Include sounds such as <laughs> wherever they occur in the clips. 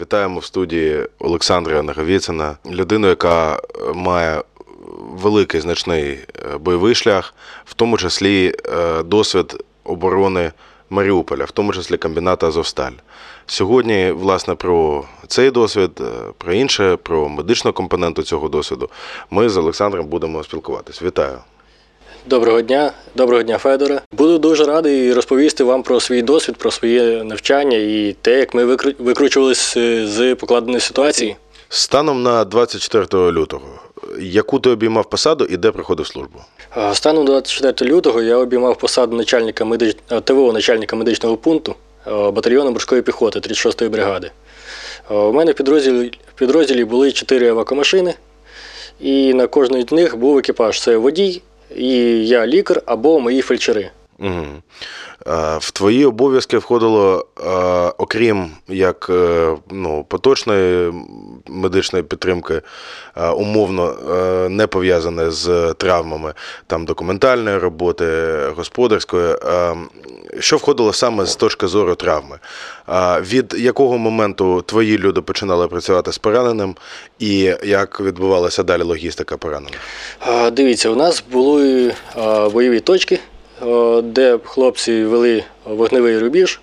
Вітаємо в студії Олександра Наговіцина, людину, яка е, має великий значний е, бойовий шлях, в тому числі е, досвід оборони Маріуполя, в тому числі комбіната Азовсталь. Сьогодні, власне, про цей досвід, про інше, про медичну компоненту цього досвіду ми з Олександром будемо спілкуватись. Вітаю! Доброго дня, доброго дня, Федоре. Буду дуже радий розповісти вам про свій досвід, про своє навчання і те, як ми викру- викручувалися з покладеної ситуації. Станом на 24 лютого, яку ти обіймав посаду і де проходив службу? Станом 24 лютого я обіймав посаду начальника медич... ТВО начальника медичного пункту батальйону морської піхоти 36-ї бригади. У мене в підрозділі, в підрозділі були 4 евакомашини, і на кожній з них був екіпаж. Це водій, і я лікар або мої фельдшери. Угу. В твої обов'язки входило, е, окрім як е, ну, поточної медичної підтримки, е, умовно е, не пов'язане з травмами, там документальної роботи, господарської. е, Що входило саме з точки зору травми? Від якого моменту твої люди починали працювати з пораненим, і як відбувалася далі логістика поранених? Дивіться, у нас були бойові точки, де хлопці вели вогневий рубіж.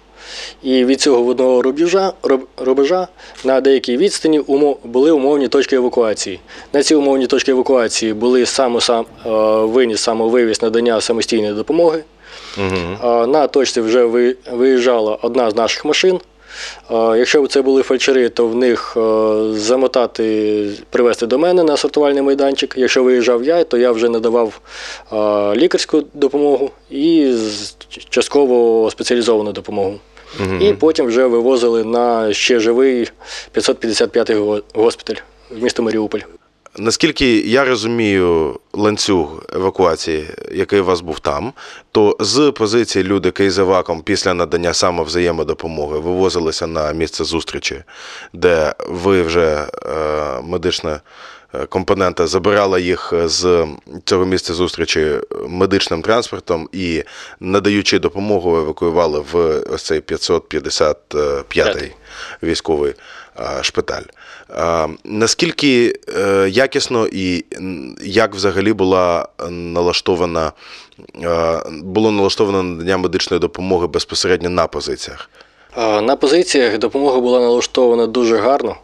І від цього водного рубежа, рубежа на деякій відстані були умовні точки евакуації. На ці умовні точки евакуації були само, сам, виніс самовивіз надання самостійної допомоги. Угу. На точці вже виїжджала одна з наших машин. А, Якщо б це були фельдшери, то в них е, замотати, привезти до мене на сортувальний майданчик. Якщо виїжджав я, то я вже надавав е, лікарську допомогу і частково спеціалізовану допомогу. І потім вже вивозили на ще живий 555-й госпіталь в місто Маріуполь. Наскільки я розумію ланцюг евакуації, який у вас був там, то з позиції люди кейзеваком після надання самовзаємодопомоги вивозилися на місце зустрічі, де ви вже е, медична е, компонента забирала їх з цього місця зустрічі медичним транспортом і, надаючи допомогу, евакуювали в ось цей 555-й П'ятий. військовий а, шпиталь. А, Наскільки е, якісно і як взагалі була налаштована е, було налаштовано надання медичної допомоги безпосередньо на позиціях? На позиціях допомога була налаштована дуже гарно.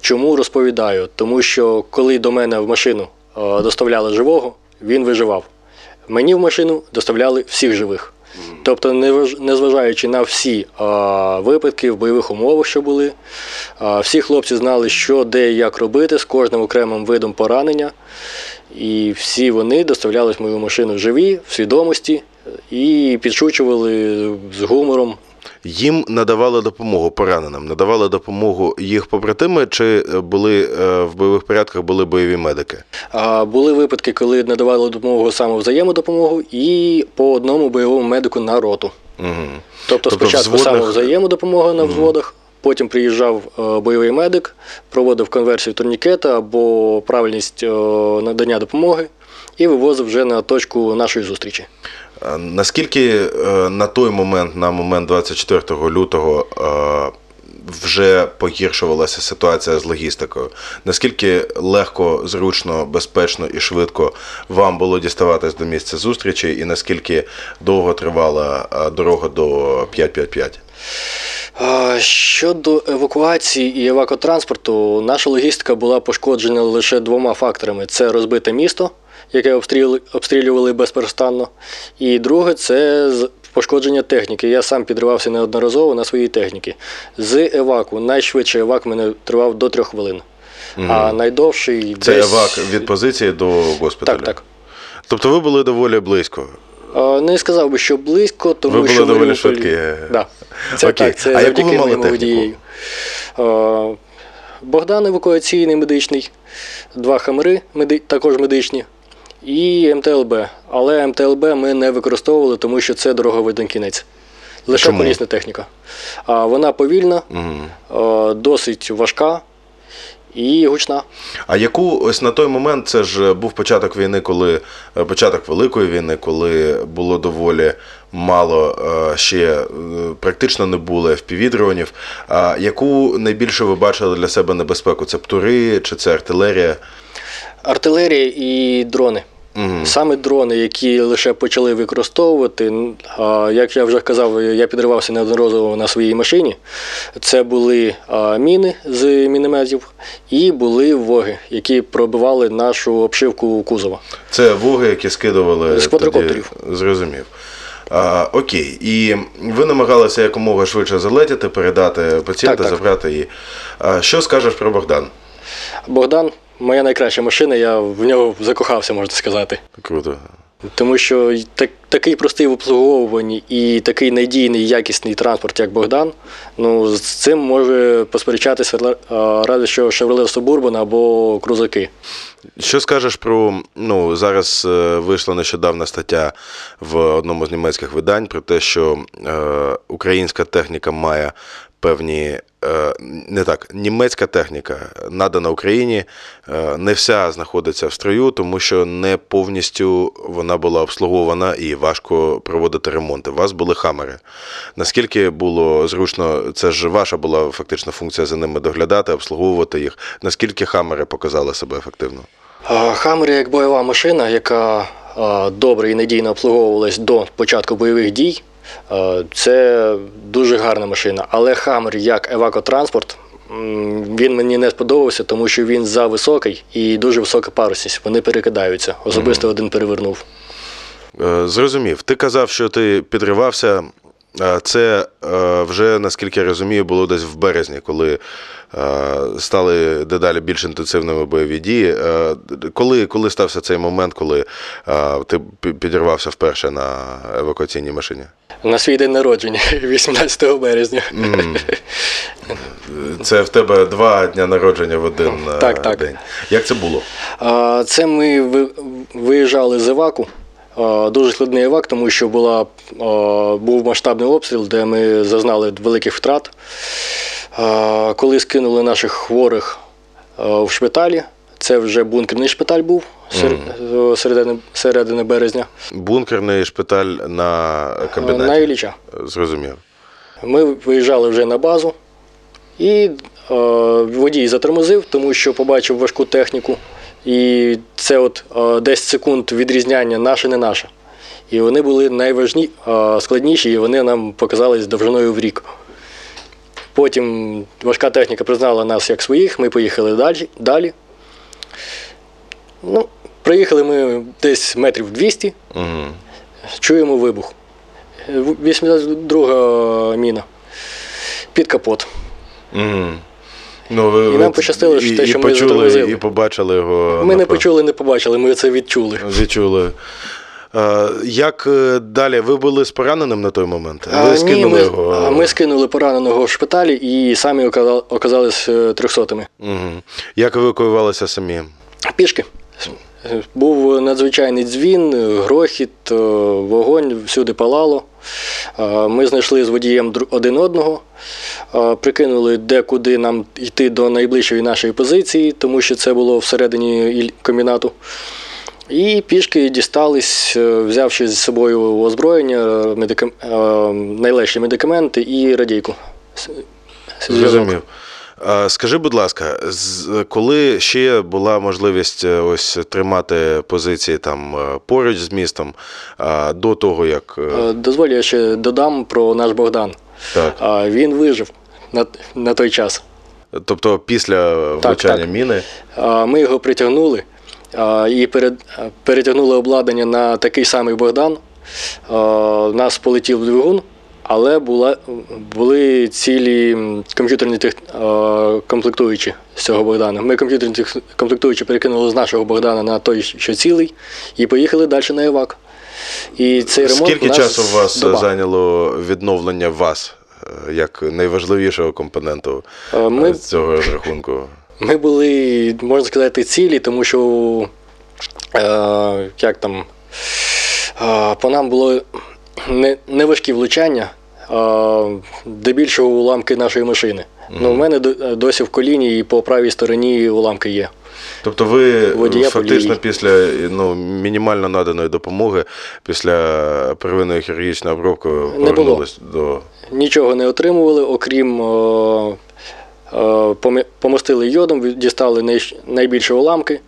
Чому розповідаю? Тому що коли до мене в машину доставляли живого, він виживав. Мені в машину доставляли всіх живих. Тобто, незважаючи на всі а, випадки в бойових умовах, що були, а, всі хлопці знали, що де і як робити з кожним окремим видом поранення. І всі вони доставлялись в мою машину живі, в свідомості і підшучували з гумором. Їм надавали допомогу пораненим, надавали допомогу їх побратими, чи е, були е, в бойових порядках були бойові медики? Були випадки, коли надавали допомогу саме взаємодопомогу і по одному бойовому медику на роту. Угу. Тобто, Тобто спочатку взводних- саме взаємодопомога на взводах, потім приїжджав е, бойовий медик, проводив конверсію турнікета або правильність надання допомоги і вивозив вже на точку нашої зустрічі. Е, Наскільки е, на той момент, на момент 24 лютого, е, вже погіршувалася ситуація з логістикою? Наскільки легко, зручно, безпечно і швидко вам було діставатись до місця зустрічі, і наскільки довго тривала дорога до 555? А, Щодо евакуації і евакотранспорту, наша логістика була пошкоджена лише двома факторами: це розбите місто, яке обстріли- обстрілювали безперестанно, і друге це пошкодження техніки. Я сам підривався неодноразово на своїй техніці. З еваку найшвидший евак мене тривав до трьох хвилин. А найдовший Це десь... евак від позиції до госпіталю? Так, так. Тобто ви були доволі близько. Не сказав би, що близько, тому Ви були що доволі Маріуполь- швидкі. Да. Це Окей. так, це А яку завдяки ви мали водією. Богдан евакуаційний медичний, два хамери меди- також медичні, і МТЛБ. Але МТЛБ ми не використовували, тому що це дороговиден кінець. Лише Чому? колісна техніка. А вона повільна, Угу. досить важка. і гучна. А яку ось на той момент це ж був початок війни, коли е, початок Великої війни, коли було доволі мало е, ще е, практично не було FPV-дронів. А яку найбільше ви бачили для себе небезпеку? Це птури чи це артилерія? Артилерія і дрони. Мгм. Саме дрони, які лише почали використовувати. Як я вже казав, я підривався неодноразово на своїй машині. Це були міни з мінометів і були воги, які пробивали нашу обшивку кузова. Це воги, які скидували З квадрокоптерів. тоді, зрозумів. А, окей, і ви намагалися якомога швидше залетіти, передати пацієнта, Так, так. забрати її. А, що скажеш про Богдан? Богдан, моя найкраща машина, я в нього закохався, можна сказати. Круто. Тому що так, такий простий в обслуговуванні і такий надійний, якісний транспорт, як Богдан, ну з цим може посперечатися разве що Chevrolet Suburban або крузаки. Що скажеш про ну зараз е, вийшла нещодавна стаття в одному з німецьких видань про те, що е, українська техніка має певні е, не так, німецька техніка надана Україні, е, не вся знаходиться в строю, тому що не повністю вона була обслугована і важко проводити ремонти. У вас були хамери. Наскільки було зручно, це ж ваша була фактично функція за ними доглядати, обслуговувати їх. Наскільки хамери показали себе ефективно? А, Хаммер як бойова машина, яка добре і надійно обслуговувалась до початку бойових дій. А, Це дуже гарна машина. Але Хаммер як евакотранспорт, він мені не сподобався, тому що він за високий і дуже висока парусність. Вони перекидаються. Особисто один перевернув. Е, Зрозумів. Ти казав, що ти підривався. Е, Це е, вже, наскільки я розумію, було десь в березні, коли е, стали дедалі більш інтенсивними бойові дії. Коли, коли стався цей момент, коли ти підірвався вперше на евакуаційній машині? На свій день народження, <laughs> 18 березня. <laughs> Це в тебе два дня народження в один Так, так. день. Як це було? Це ми виїжджали з Іваку. А, Дуже складний Івак, тому що була, був масштабний обстріл, де ми зазнали великих втрат. Коли скинули наших хворих в шпиталі, це вже бункерний шпиталь був середини, середини березня. Бункерний шпиталь на а, комбінаті? На Ілліча. Зрозумів. Ми виїжджали вже на базу, і е, водій затормозив, тому що побачив важку техніку. І це от е, 10 секунд відрізняння наше не наше. І вони були найважні, е, складніші, і вони нам показались довжиною в рік. Потім важка техніка признала нас як своїх, ми поїхали далі. далі. Ну, приїхали ми десь метрів 200, Угу. чуємо вибух. 82 міна. Під капот. Угу. Ну, ви, І нам пощастило, що і, те, і що ми почули, і побачили його. Ми не почули, не побачили, ми це відчули. Відчули. Е, Як е, далі? Ви були з пораненим на той момент? Ви А, скинули ні, ми, його. а, ми скинули пораненого в шпиталі і самі оказали- оказались е, трьохсотими. Угу. Як евакуювалися самі? Пішки. Був надзвичайний дзвін, грохіт, е, вогонь, всюди палало. Е, Ми знайшли з водієм один одного, е, прикинули, де куди нам йти до найближчої нашої позиції, тому що це було всередині комбінату. І пішки дістались, е, взявши з собою озброєння, медикам... найлегші медикаменти і радійку. Зрозумів. Скажи, будь ласка, коли ще була можливість е, ось тримати позиції там е, поруч з містом, до того як е, Дозволь, я ще додам про наш Богдан. так, Він вижив на, на той час. тобто після влучання так. міни, Ми його притягнули і перед, перетягнули обладнання на такий самий Богдан. У нас полетів двигун, але була, були цілі комп'ютерні тех, комплектуючі з цього Богдана. Ми комп'ютерні тех- комплектуючі перекинули з нашого Богдана на той, що цілий, і поїхали далі на Івак. І цей ремонт скільки у нас часу у вас доба. зайняло відновлення вас е, як найважливішого компоненту Е, ми- е, цього розрахунку? Ми були, можна сказати, цілі, тому що е, як там, е, по нам було неважкі влучання, е, де більшого уламки нашої машини. Ну, в мене до- досі в коліні і по правій стороні уламки є. Тобто ви Водія фактично подій. після ну, мінімально наданої допомоги, після первинної хірургічної обробки повернулись до. Нічого не отримували, окрім о, о, помостили йодом, дістали най- найбільші уламки,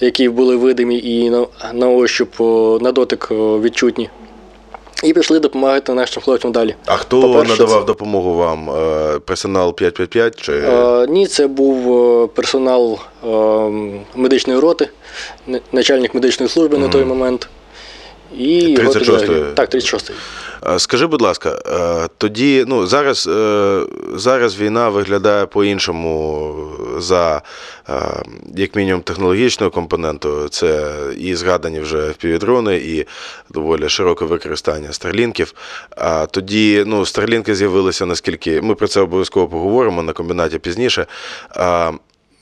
які були видимі і на, на ощуп, на дотик відчутні. І пішли допомагати нашим хлопцям далі. А хто По-перше, надавав це- допомогу вам? Е, Персонал 555 чи Е, ні, це був е, персонал е, медичної роти, начальник медичної служби на той момент. І 36-ї? Так, 36-й. Е, Скажи, будь ласка, е, тоді ну зараз, е, зараз війна виглядає по-іншому за як мінімум технологічною компонентою. Це і згадані вже впівдрони, і доволі широке використання старлінків. А тоді ну, старлінки з'явилися наскільки. Ми про це обов'язково поговоримо на комбінаті пізніше.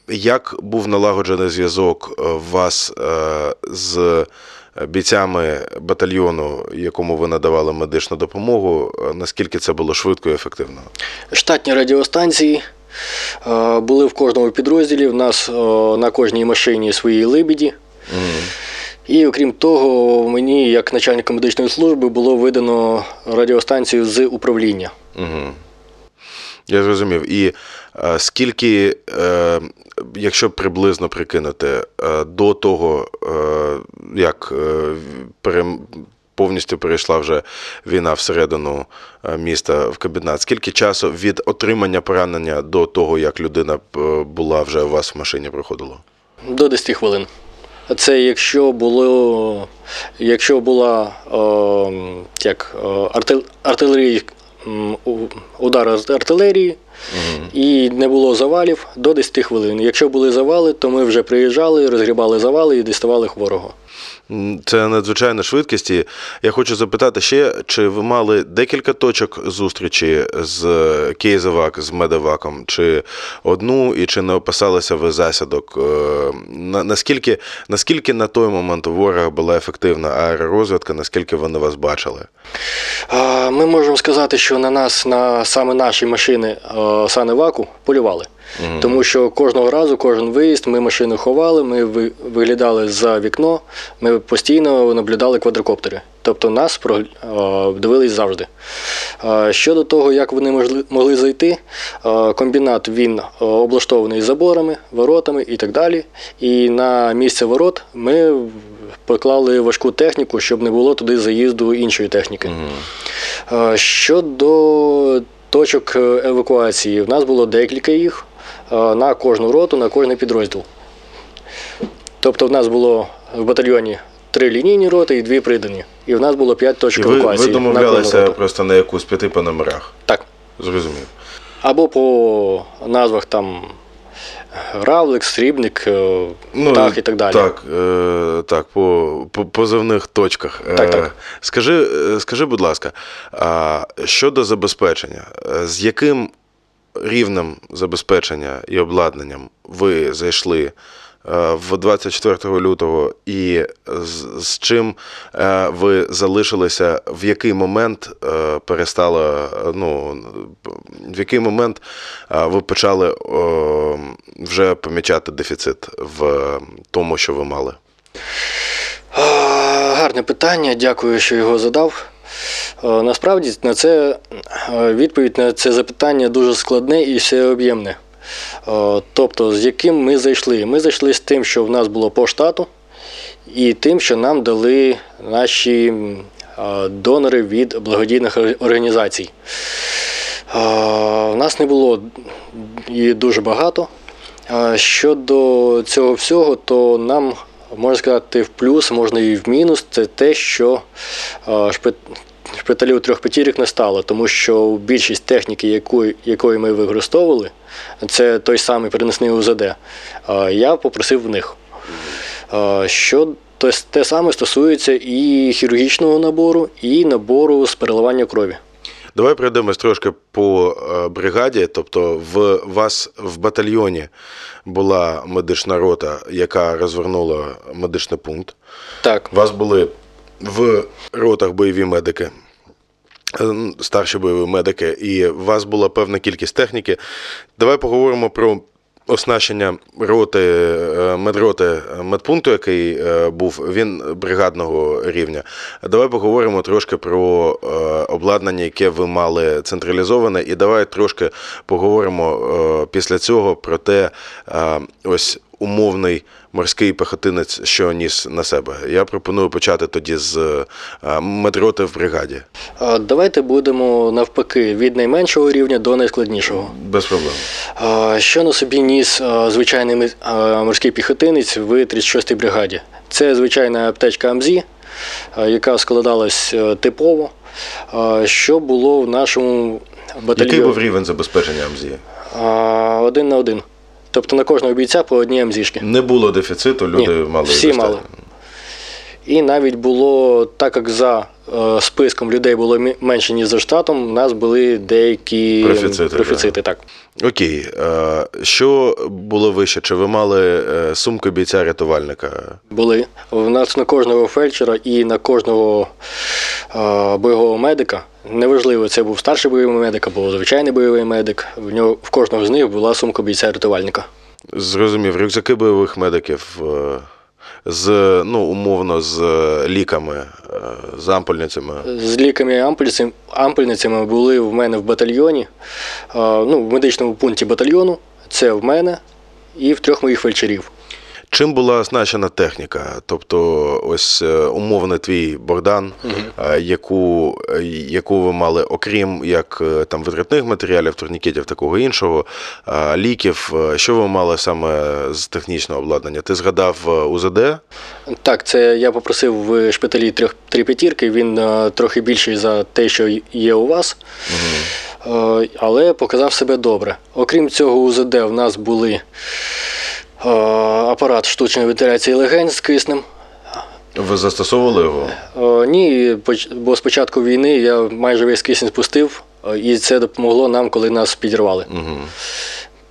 Як був налагоджений зв'язок вас з бійцями батальйону, якому ви надавали медичну допомогу, наскільки це було швидко і ефективно? Штатні радіостанції е, були в кожному підрозділі. В нас е, на кожній машині свої либіді. І окрім того, мені, як начальнику медичної служби, було видано радіостанцію з управління. Угу. Я зрозумів. І скільки, е, якщо приблизно прикинути, е, до того, е, як е, повністю перейшла вже війна всередину е, міста в кабінет, скільки часу від отримання поранення до того, як людина е, була вже у вас в машині проходило? До 10 хвилин. Це якщо було, якщо була е, як, е, артил, артилерії, удар з артилерії і не було завалів до 10 хвилин. Якщо були завали, то ми вже приїжджали, розгрібали завали і діставали хворого. Це надзвичайна швидкість. І я хочу запитати ще, чи ви мали декілька точок зустрічі з Кейзевак, з Медеваком, чи одну, і чи не опасалися ви засідок? Е, Наскільки, наскільки на той момент у ворога була ефективна аеророзвідка, наскільки вони вас бачили? Ми можемо сказати, що на нас, на саме наші машини е, Саневаку полювали. Тому що кожного разу, кожен виїзд, ми машину ховали, ми виглядали за вікно, ми постійно наблюдали квадрокоптери. Тобто нас дивились завжди. Щодо того, як вони могли, зайти, комбінат він облаштований заборами, воротами і так далі. І на місце ворот ми поклали важку техніку, щоб не було туди заїзду іншої техніки. Щодо точок е, евакуації, в нас було декілька їх на кожну роту, на кожний підрозділ. Тобто в нас було в батальйоні три лінійні роти і дві придані. І в нас було п'ять точок евакуації. ви на домовлялися роту. просто на якусь п'яти по номерах. Так. Зрозумів. Або по назвах там Равлик, Срібник, е, Птах і так далі. Ну, Так, е, так по, по позивних точках. Е, Так, так. Скажи, е, скажи, будь ласка, щодо забезпечення, е, з яким рівнем забезпечення і обладнанням ви зайшли е, в 24 лютого, і з, з чим е, ви залишилися, в який момент е, перестало, е, ну, в який момент ви почали вже помічати дефіцит в тому, що ви мали? Гарне питання, дякую, що його задав. Е, Насправді на це е, відповідь на це запитання дуже складне і всеоб'ємне. Е, Тобто, з яким ми зайшли? Ми зайшли з тим, що в нас було по штату, і тим, що нам дали наші донори від благодійних організацій. У нас не було її дуже багато. Щодо цього всього, то нам можна сказати в плюс, можна і в мінус. Це те, що шпиталів трьох п'ятірок не стало, тому що більшість техніки, якої, якої ми використовували, це той самий перенесний УЗД. Я попросив в них. Що те саме стосується і хірургічного набору, і набору з переливання крові. Давай пройдемось трошки по е, бригаді. Тобто, в вас в батальйоні була медична рота, яка розвернула медичний пункт. Так, У вас були в ротах бойові медики. е, старші бойові медики, і у вас була певна кількість техніки. Давай поговоримо про оснащення роти, е, медроти е, медпункту, який е, був, він бригадного рівня. Давай поговоримо трошки про обладнання, яке ви мали централізоване, і давай трошки поговоримо після цього про те, ось умовний морський пехотинець, що ніс на себе. Я пропоную почати тоді з е, медроти в бригаді. Давайте будемо навпаки від найменшого рівня до найскладнішого. Без проблем. Що на собі ніс звичайний морський піхотинець в 36-й бригаді? Це звичайна аптечка АМЗІ, яка складалась е, типово. Що було в нашому батальйоні? Який був рівень забезпечення МЗІ? А, Один на один. Тобто на кожного бійця по одній МЗішки. Не було дефіциту, люди Ні, мали всі достатньо. мали. І навіть було, так як за е, списком людей було менше, ніж за штатом, у нас були деякі Профіцити, профіцити так. Окей. Е, Що було вище? Чи ви мали е, сумку бійця рятувальника? Були. У нас на кожного фельдшера і на кожного бойового медика. Неважливо, це був старший бойовий медик або звичайний бойовий медик. В нього в кожного з них була сумка бійця рятувальника. Зрозумів, рюкзаки бойових медиків з, ну, умовно, з е, ліками, е, з ампульницями. З ліками ампульницями були в мене в батальйоні, е, ну, в медичному пункті батальйону. Це в мене і в трьох моїх фельдшерів. Чим була оснащена техніка? Тобто, ось е, умовно твій Богдан, е, яку, е, яку ви мали, окрім як там витратних матеріалів, турнікетів, такого іншого, ліків, що ви мали саме з технічного обладнання? Ти згадав УЗД? Так, це я попросив в шпиталі трьох три п'ятірки. Він трохи більший за те, що є у вас, Е, але показав себе добре. Окрім цього, УЗД в нас були апарат штучної вентиляції легень з киснем. Ви застосовували його? Е, Ні, бо з початку війни я майже весь кисень спустив, е, і це допомогло нам, коли нас підірвали. Угу.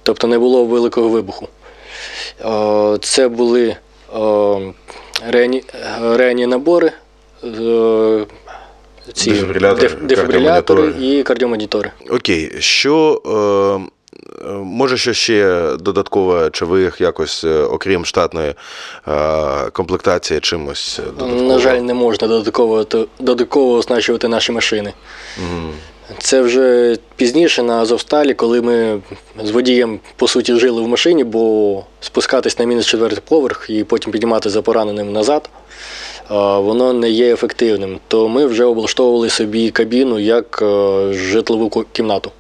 Тобто не було великого вибуху. Е, Це були е, реані, реані набори, е, ці Дефібрилятори, дефібрилятори кардіомонітори. і кардіомонітори. Окей, що е, е, може що ще додатково, чи ви їх якось, е, окрім штатної е, комплектації, чимось додатково? На жаль, не можна додатково, додатково оснащувати наші машини. Мгм. Це вже пізніше на Азовсталі, коли ми з водієм по суті жили в машині, бо спускатись на мінус четвертий поверх і потім піднімати за пораненим назад, воно не є ефективним. То ми вже облаштовували собі кабіну як е, житлову кімнату.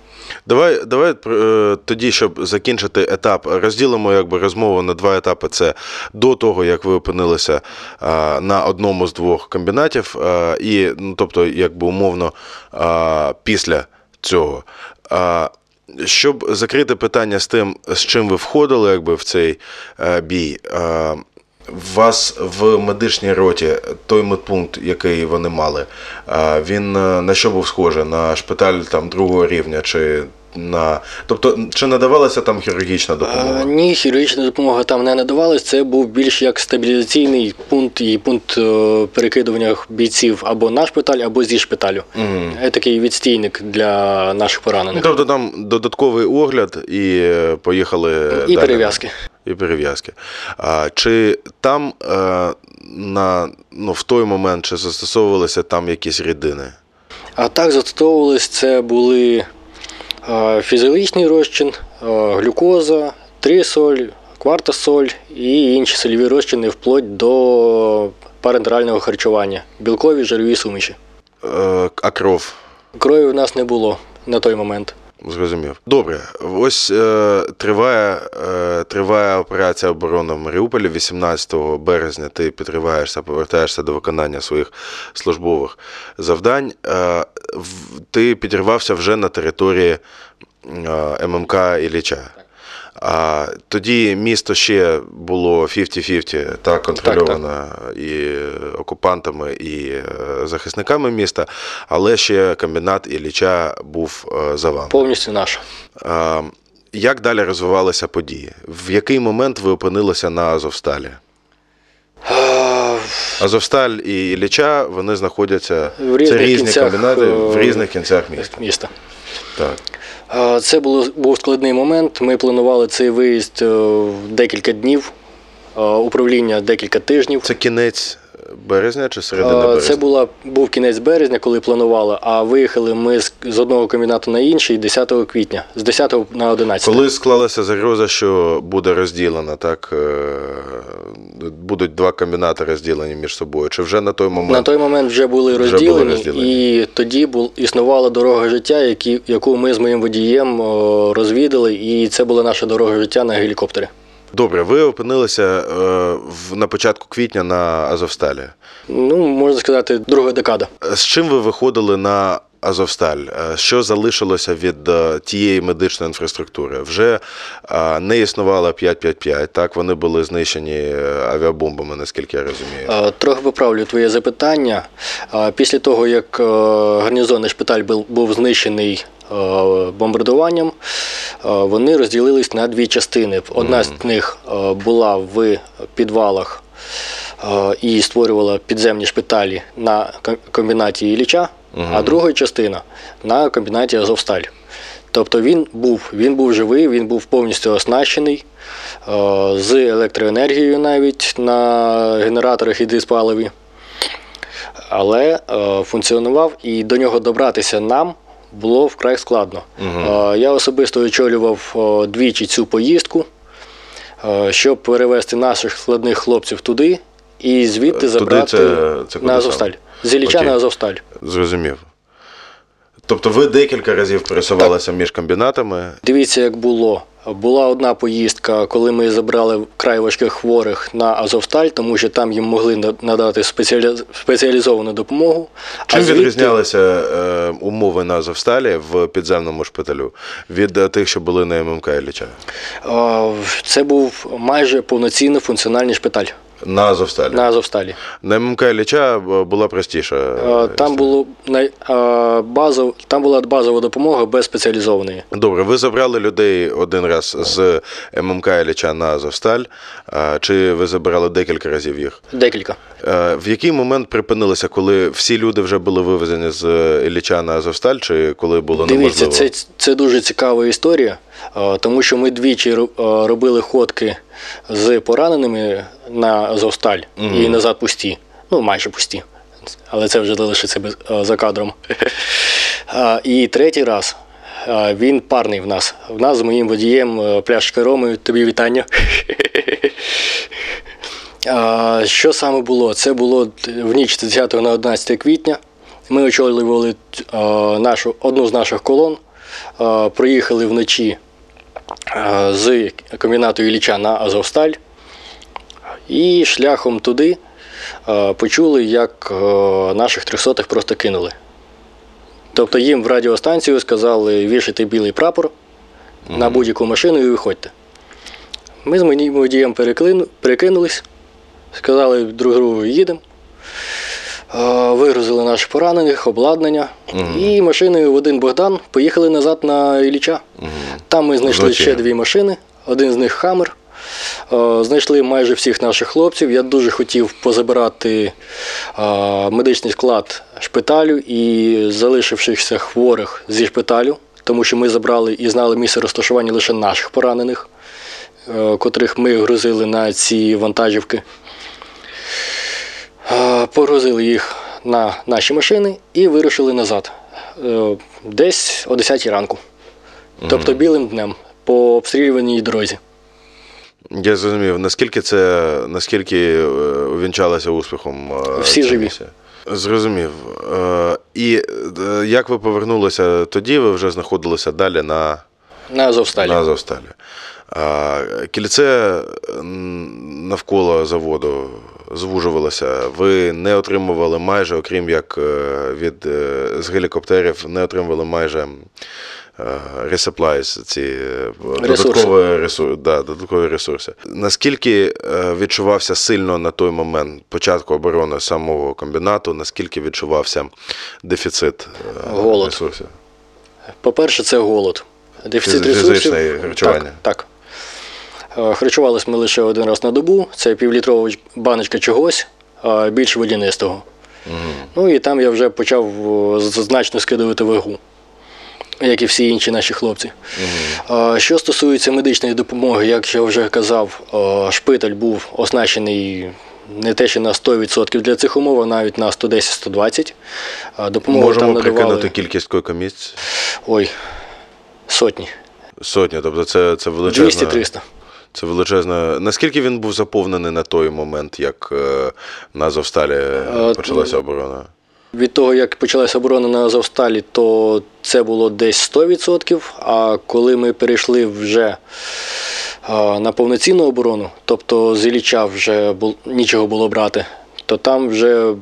Давай, давай е, тоді, щоб закінчити етап, розділимо якби розмову на два етапи. Це до того, як ви опинилися на одному з двох комбінатів, і ну, тобто, якби умовно, після цього. Щоб закрити питання з тим, з чим ви входили якби, в цей е, бій. Вас в медичній роті той медпункт, який вони мали, він е, на що був схожий? На шпиталь там другого рівня, чи на. Тобто, чи надавалася там хірургічна А, допомога? ні, хірургічна допомога там не надавалась. Це був більш як стабілізаційний пункт і пункт е, перекидування бійців або на шпиталь, або зі шпиталю. Мгм. Такий відстійник для наших поранених. Тобто там додатковий огляд і поїхали. І далі. перев'язки. І перев'язки. А, чи там е, на, ну, в той момент чи застосовувалися там якісь рідини? А так застосовувались це були е, фізіологічний розчин, е, глюкоза, трисоль, квартасоль і інші сольові розчини вплоть до парентерального харчування, білкові жирові суміші. Е, а кров? Крові в нас не було на той момент. Зрозумів. Добре, ось е, триває, е, триває операція оборони в Маріуполі. 18 березня ти підриваєшся, повертаєшся до виконання своїх службових завдань. Е, ти підірвався вже на території е, ММК Ілліча. А тоді місто ще було 50-50, так, контрольовано і окупантами, і е, захисниками міста, але ще комбінат Ілліча був е, за вами. Повністю наш. А, Як далі розвивалися події? В який момент ви опинилися на Азовсталі? Е, Азовсталь і Ілліча, вони знаходяться В різних це різні кінцях, комбінати в е, різних кінцях міста. міста. Так. А, Це було, був складний момент. Ми планували цей виїзд е, декілька днів, управління декілька тижнів. Це кінець березня чи середина березня? Це була, був кінець березня, коли планували, а виїхали ми з, з одного комбінату на інший 10 квітня, з 10 на 11. Коли склалася загроза, що буде розділена, так е, будуть два комбінати розділені між собою. Чи вже на той момент На той момент вже були Вже розділені, були розділені. і тоді бул, існувала дорога життя, які, яку ми з моїм водієм розвідали, і це була наша дорога життя на гелікоптері. добре? Ви опинилися е, на початку квітня на Азовсталі. Ну, можна сказати, друга декада. З чим ви виходили на Азовсталь? Е, Що залишилося від е, тієї медичної інфраструктури? Вже е, не існувало 555, так вони були знищені авіабомбами, наскільки я розумію. Трохи поправлю твоє запитання. Після того, як гарнізонний шпиталь був, був знищений бомбардуванням, вони розділились на дві частини. Одна з них була в підвалах і створювала підземні шпиталі на ком- комбінаті Ілліча, а друга частина на комбінаті Азовсталь. Тобто він був, він був живий, він був повністю оснащений е, з електроенергією навіть на генераторах і диспаливі. Але е, функціонував і до нього добратися нам було вкрай складно. Е, я особисто очолював двічі цю поїздку, щоб перевезти наших складних хлопців туди і звідти Туди забрати це- це на Азовсталь. З Ілліча Окей. на Азовсталь. Зрозумів. Тобто ви декілька разів пересувалися між комбінатами. Дивіться, як було. Була одна поїздка, коли ми забрали вкрай важких хворих на Азовсталь, тому що там їм могли надати спеціалі- спеціалізовану допомогу. Чим звідти- відрізнялися е, умови на Азовсталі в підземному шпиталю від е, тих, що були на ММК Ілліча? Це був майже повноцінно функціональний шпиталь На Азовсталі. на Азовсталі. На ММК Ілліча е, була простіша. е, Там було най- а, базов, там була базова допомога без спеціалізованої. Добре, ви забрали людей один раз з ММК Ілліча на Азовсталь, чи ви забирали декілька разів їх? Декілька. Е, В який момент припинилося, коли всі люди вже були вивезені з Ілліча на Азовсталь, чи коли було Дивіться, неможливо? це, це дуже цікава історія, тому що ми двічі робили ходки з пораненими на Азовсталь і назад пусті. Ну, майже пусті. Але це вже залишиться без, за кадром. <laughs> А, І третій раз. а, Він парний в нас. В нас з моїм водієм е, пляшка Роми. Тобі вітання. <laughs> А, Що саме було? Це було в ніч з 10 на 11 квітня. Ми очолювали а, нашу, одну з наших колон, а, проїхали вночі з комбінату Ілліча на Азовсталь. І шляхом туди почули, як наших трьохсотих просто кинули. Тобто їм в радіостанцію сказали вішати білий прапор на будь-яку машину і виходьте. Ми з моїм водієм перекинулись, сказали друг другу їдемо. Е, Вигрузили наших поранених, обладнання. І машиною в один Богдан поїхали назад на Ілліча. Там ми знайшли Вночі. ще дві машини, один з них Хаммер. Е, Знайшли майже всіх наших хлопців. Я дуже хотів позабирати е, медичний склад шпиталю і залишившихся хворих зі шпиталю, тому що ми забрали і знали місце розташування лише наших поранених, е, котрих ми грузили на ці вантажівки. Погрузили їх на наші машини і вирушили назад. Десь о 10 ранку. Тобто білим днем по обстрілюваній дорозі. Я зрозумів, наскільки це наскільки е, увінчалося успіхом? е, Всі живі. Зрозумів. Е, І як ви повернулися тоді, ви вже знаходилися далі на, На Азовсталі. на Азовсталі. Кільце навколо заводу звужувалося. Ви не отримували майже, окрім як від з гелікоптерів, не отримували майже resupplies, ці е, додаткові ресурси. Да, додаткові ресурси. Наскільки е, відчувався сильно на той момент початку оборони самого комбінату, наскільки відчувався дефіцит е, Голод. ресурсів? По-перше, це голод. Дефіцит ресурсів. харчування. Так. так. Е, Харчувались ми лише один раз на добу. Це півлітрова баночка чогось. більш водянистого. Ну і там я вже почав значно скидувати вагу, як і всі інші наші хлопці. А, Що стосується медичної допомоги, як я вже казав, шпиталь був оснащений не те, що на 100% для цих умов, а навіть на 110-120. А, Допомогу Можемо там надавали прикинути кількість койко-місць? ой, сотні, Сотня, тобто це, це величезна. 200-300. Це величезна. Наскільки він був заповнений на той момент, як е, на Азовсталі почалася оборона? Від того, як почалася оборона на Азовсталі, то це було десь 100%. А коли ми перейшли вже на повноцінну оборону, тобто з Ілліча вже нічого було брати, то там вже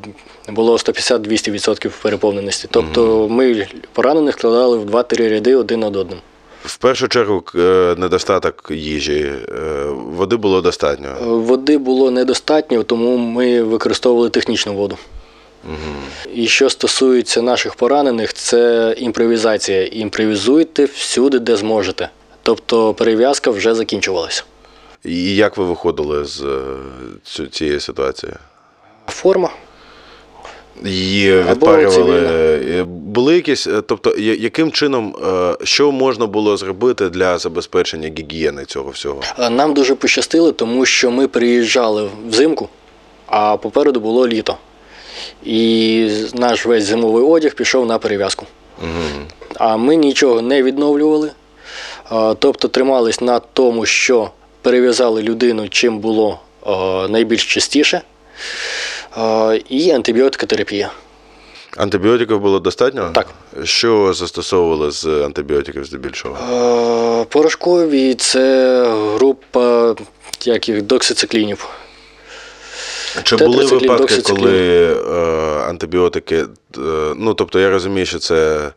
було 150-200% переповненості. Тобто ми поранених складали в 2-3 ряди один над одним. В першу чергу е, недостаток їжі, е, води було достатньо. Води було недостатньо, тому ми використовували технічну воду. І що стосується наших поранених, це імпровізація. Імпровізуйте всюди, де зможете. Тобто перев'язка вже закінчувалася. І як ви виходили з е, цієї ситуації? Форма. Її відпарювали. цивільна. Е, Були якісь, е, тобто, яким чином, що можна було зробити для забезпечення гігієни цього всього? Нам дуже пощастило, тому що ми приїжджали взимку, а попереду було літо. І наш весь зимовий одяг пішов на перев'язку. А ми нічого не відновлювали. Тобто тримались на тому, що перев'язали людину, чим було найбільш частіше. І антибіотикотерапія. Антибіотиків було достатньо? Так. Що застосовували з антибіотиків здебільшого? Порошкові це група як їх, доксициклінів. Чи були випадки, коли е, антибіотики, е, ну тобто я розумію, що це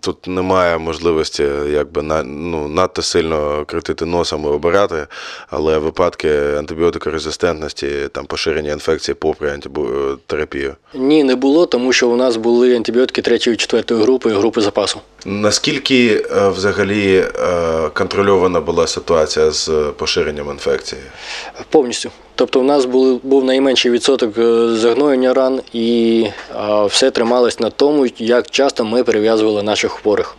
тут немає можливості якби на, ну, надто сильно крутити носом і обирати, але випадки антибіотикорезистентності, там поширення інфекції попри антибіотерапію. Ні, не було, тому що у нас були антибіотики третьої, четвертої групи, групи запасу. Наскільки е, взагалі е, контрольована була ситуація з поширенням інфекції? Повністю. Тобто, у нас був, був найменший відсоток е, загноєння ран, і все трималось на тому, як часто ми перев'язували наших хворих.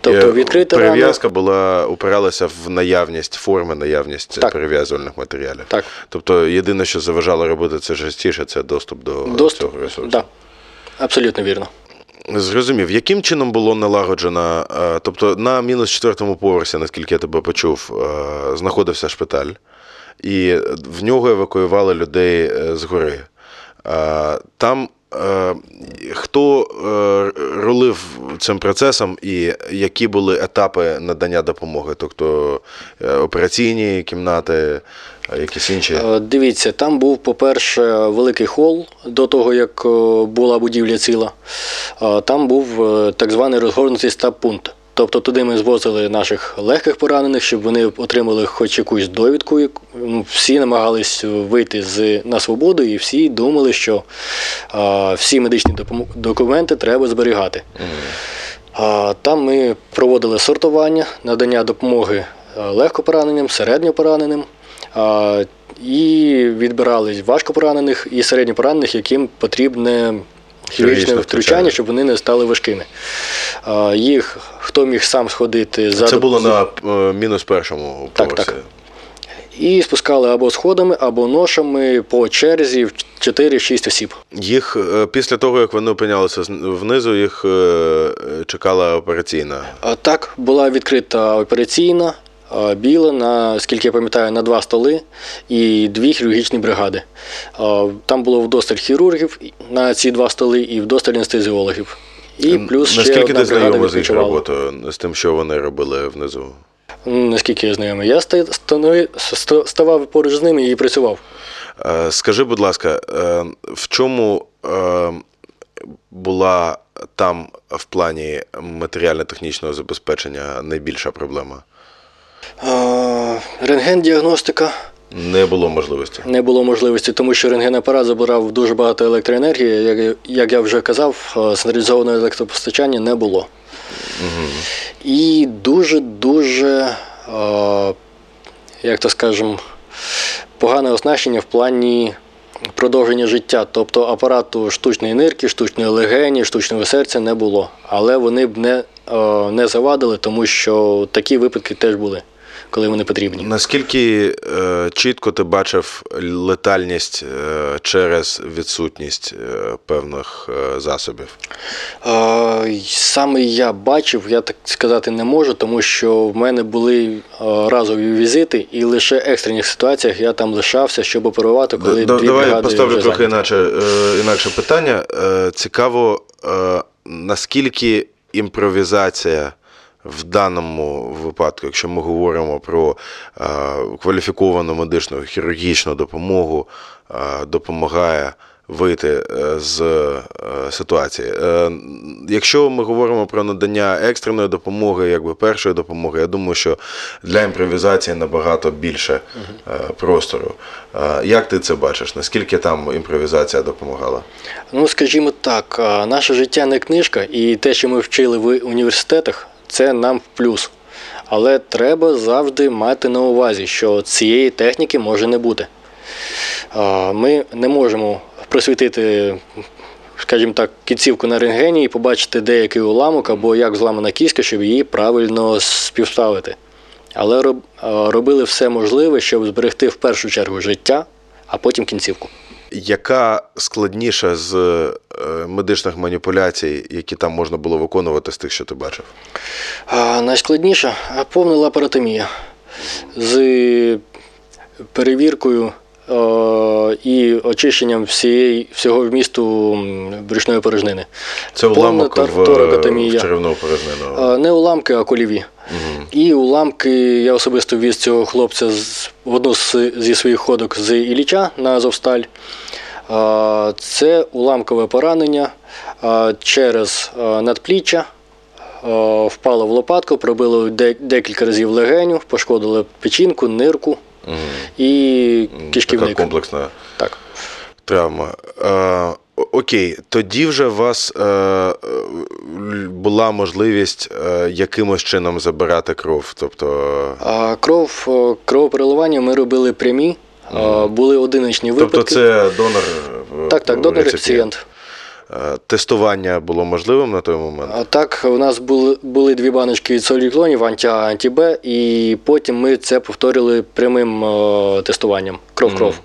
Тобто, Е, відкрита рана. була упиралася в наявність форми, наявність Так. перев'язувальних матеріалів. Так. Тобто єдине, що заважало робити це частіше, це доступ до Доступ. цього ресурсу. Да. Абсолютно вірно. Зрозумів, яким чином було налагоджено, е, тобто на мінус четвертому поверсі, наскільки я тебе почув, е, знаходився шпиталь, і в нього евакуювали людей з гори. Там хто е, рулив цим процесом і які були етапи надання допомоги? Тобто е, операційні кімнати, е, якісь інші? Е, Дивіться, там був, по-перше, великий хол до того, як е, була будівля ціла. Е, Там був е, так званий розгорнутий стаб-пункт. Тобто туди ми звозили наших легких поранених, щоб вони отримали хоч якусь довідку. ну, Всі намагались вийти з, на свободу, і всі думали, що е, всі медичні документи треба зберігати. А, Там ми проводили сортування, надання допомоги легкопораненим, середньопораненим. а, І відбирали важкопоранених і середньопоранених, яким потрібне хірургічне втручання, втручання. щоб вони не стали важкими. А, Їх хто міг сам сходити за Це було на е, мінус першому поверсі. так. і спускали або сходами, або ношами по черзі в 4-6 осіб. Їх е, після того, як вони опинялися внизу, їх е, чекала операційна. Так, була відкрита операційна, а, біла, на, скільки я пам'ятаю, на два столи і дві хірургічні бригади. Там було вдосталь хірургів на ці два столи і вдосталь анестезіологів. І плюс Наскільки ти знайомий з їх роботою, з тим, що вони робили внизу? Наскільки я знайомий, я ста- ставав поруч з ними і працював. Е, Скажи, будь ласка, е, в чому е, була там в плані матеріально-технічного забезпечення найбільша проблема? Рентген-діагностика. Не було можливості. Не було можливості, тому що рентгенапарат забирав дуже багато електроенергії. Як, як я вже казав, централізованого електропостачання не було. І дуже-дуже, як то скажемо, погане оснащення в плані продовження життя, тобто апарату штучної нирки, штучної легені, штучного серця не було. Але вони б не, не завадили, тому що такі випадки теж були, коли вони потрібні. Наскільки е, чітко ти бачив летальність е, через відсутність е, певних е, засобів? Е, Саме я бачив, я так сказати не можу, тому що в мене були е, разові візити, і лише в екстрених ситуаціях я там лишався, щоб оперувати, коли Да- дві Давай бригади поставлю вже трохи зайняті. інакше, е, інакше питання. Е, Цікаво, е, наскільки імпровізація в даному випадку, якщо ми говоримо про е, кваліфіковану медичну хірургічну допомогу, е, допомагає вийти е, з ситуації. Якщо ми говоримо про надання екстреної допомоги, якби першої допомоги, я думаю, що для імпровізації набагато більше простору. Як ти це бачиш? Наскільки там імпровізація допомагала? Ну, скажімо так, наше життя не книжка, і те, що ми вчили в університетах, це нам в плюс. Але треба завжди мати на увазі, що цієї техніки може не бути. Ми не можемо просвітити, скажімо так, кінцівку на рентгені і побачити деякий уламок або як зламана кістка, щоб її правильно співставити. Але робили все можливе, щоб зберегти в першу чергу життя, а потім кінцівку. Яка складніша з е, медичних маніпуляцій, які там можна було виконувати з тих, що ти бачив? Найскладніша повна лапаротомія з перевіркою і очищенням всієї, всього вмісту брюшної порожнини. Це уламок в, в черевну порожнину. Не уламки, а кольові. І уламки я особисто віз цього хлопця з, в одну з, зі своїх ходок з Ілліча на Азовсталь. Це уламкове поранення через надпліччя. Впало в лопатку, пробило декілька разів легеню, пошкодило печінку, нирку і Така кишківник. комплексна Так. травма. Е, окей, тоді вже у вас е, е, була можливість е, якимось чином забирати кров. Тобто, А кров, о, кровопереливання ми робили прямі, а, були одиничні випадки. тобто це донор. е, Так, так, донор реципієнт. реципієнт. Е, Тестування було можливим на той момент. Так, у нас були, були дві баночки соліклонів анті-А, анті-Б, і потім ми це повторили прямим е, тестуванням кров-кров. І те,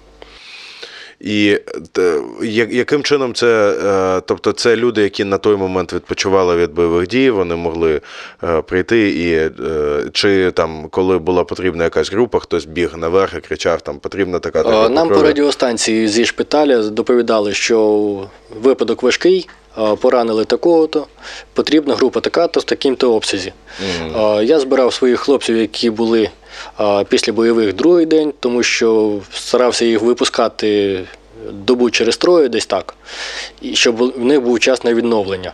я- яким чином це, е, тобто це люди, які на той момент відпочивали від бойових дій, вони могли е, прийти і е, чи там, коли була потрібна якась група, хтось біг наверх і кричав, там потрібна така Е, така. Нам по радіостанції зі шпиталя доповідали, що випадок важкий, е, поранили такого-то, потрібна група така-то в таким-то обсязі. Е, Я збирав своїх хлопців, які були е, після бойових другий день, тому що старався їх випускати добу через троє, десь так, і щоб в них був час на відновлення.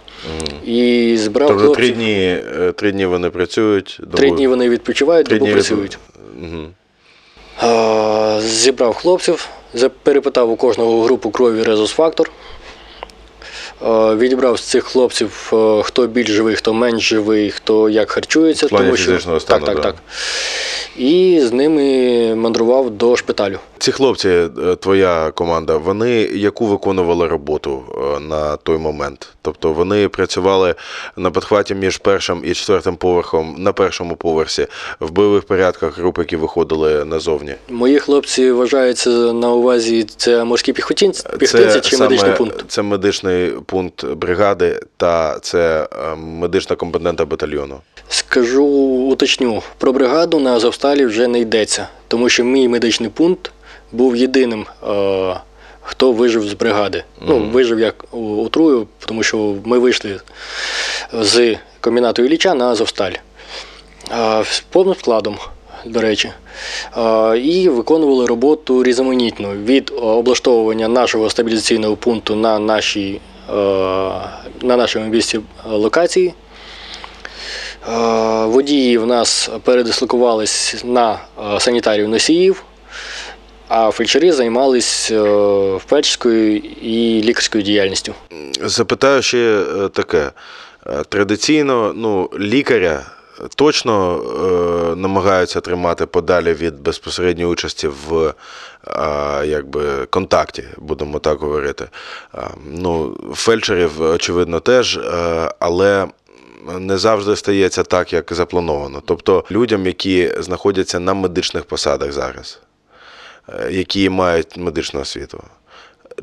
І збирав Тобто хлопців. три дні, е, три дні вони працюють, Три дні вони відпочивають, три добу дні працюють. А, Зібрав хлопців, перепитав у кожного групу крові резус-фактор. А, Відібрав з цих хлопців, е, хто більш живий, хто менш живий, хто як харчується. Плані фізичного стану, так, так, да. так. І з ними мандрував до шпиталю. Ці хлопці, е, твоя команда, вони яку виконували роботу е, на той момент? Тобто вони працювали на підхваті між першим і четвертим поверхом на першому поверсі в бойових порядках груп, які виходили назовні. Мої хлопці вважаються на увазі це морські піхотинці, піхотинці чи медичний пункт. Це медичний пункт бригади та це е, медична компонента батальйону. Скажу, уточню, про бригаду на Азовсталі вже не йдеться, тому що мій медичний пункт був єдиним, е, хто вижив з бригади. Ну, вижив як утрую, тому що ми вийшли з комбінату Ілліча на Азовсталь. Е, з повним складом, до речі. Е, і виконували роботу різноманітну від облаштовування нашого стабілізаційного пункту на нашій, на нашому місці локації. Водії в нас передислокувались на санітарів носіїв, а фельдшери займались е, фельдшерською і лікарською діяльністю. Запитаю ще е, таке. Е, Традиційно ну, лікаря точно е, намагаються тримати подалі від безпосередньої участі в е, якби, контакті, будемо так говорити. Е, ну, фельдшерів, очевидно, теж, е, але не завжди стається так, як заплановано. Тобто людям, які знаходяться на медичних посадах зараз, які мають медичну освіту.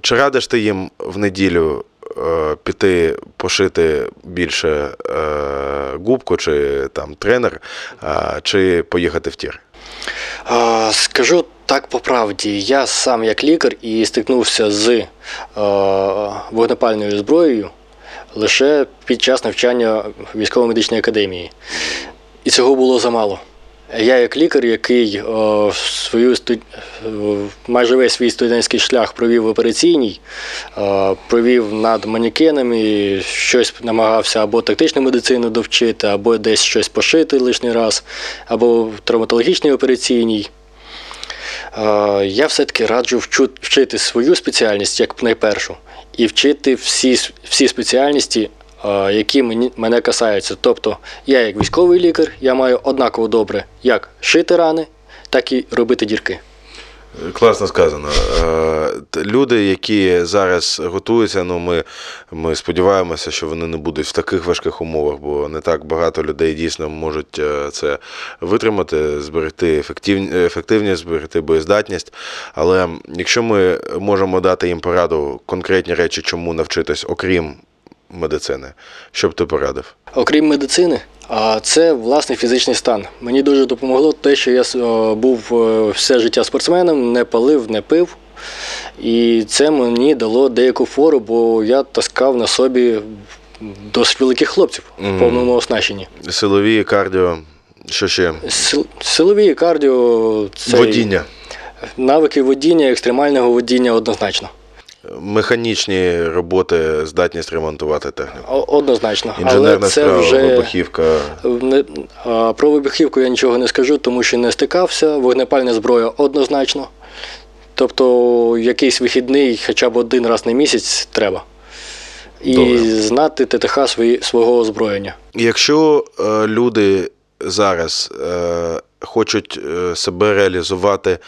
Чи радиш ти їм в неділю е, піти пошити більше е, губку чи там тренер, е, чи поїхати в тір? Скажу так по правді, я сам як лікар і стикнувся з е, вогнепальною зброєю лише під час навчання військово-медичній академії. І цього було замало. Я як лікар, який е, свою студ... майже весь свій студентський шлях провів в операційній, е, провів над манекенами, щось намагався або тактичну медицину довчити, або десь щось пошити лишній раз, або в травматологічній операційній. Е, Я все-таки раджу вчити свою спеціальність як найпершу, і вчити всі, всі спеціальності, які мені, мене касаються. Тобто, я як військовий лікар, я маю однаково добре як шити рани, так і робити дірки. Класно сказано. Е, Люди, які зараз готуються, ну ми, ми сподіваємося, що вони не будуть в таких важких умовах, бо не так багато людей дійсно можуть е, це витримати, зберегти ефективні- ефективність, зберегти боєздатність. Але якщо ми можемо дати їм пораду конкретні речі, чому навчитись, окрім медицини, що б ти порадив? Окрім медицини, а це власний фізичний стан. Мені дуже допомогло те, що я був е, все життя спортсменом, не палив, не пив. І це мені дало деяку фору, бо я таскав на собі досить великих хлопців в повному оснащенні. Силові, кардіо, що ще? Сил- Силові кардіо, це Водіння. навики водіння, екстремального водіння однозначно. Механічні роботи, здатність ремонтувати техніку. Однозначно. Інженерна Але це справа, вже вибухівка. Не, про вибухівку я нічого не скажу, тому що не стикався. Вогнепальна зброя однозначно. Тобто якийсь вихідний хоча б один раз на місяць треба. І Добре. знати ТТХ свої, свого озброєння. Якщо е, люди зараз е, хочуть е, себе реалізувати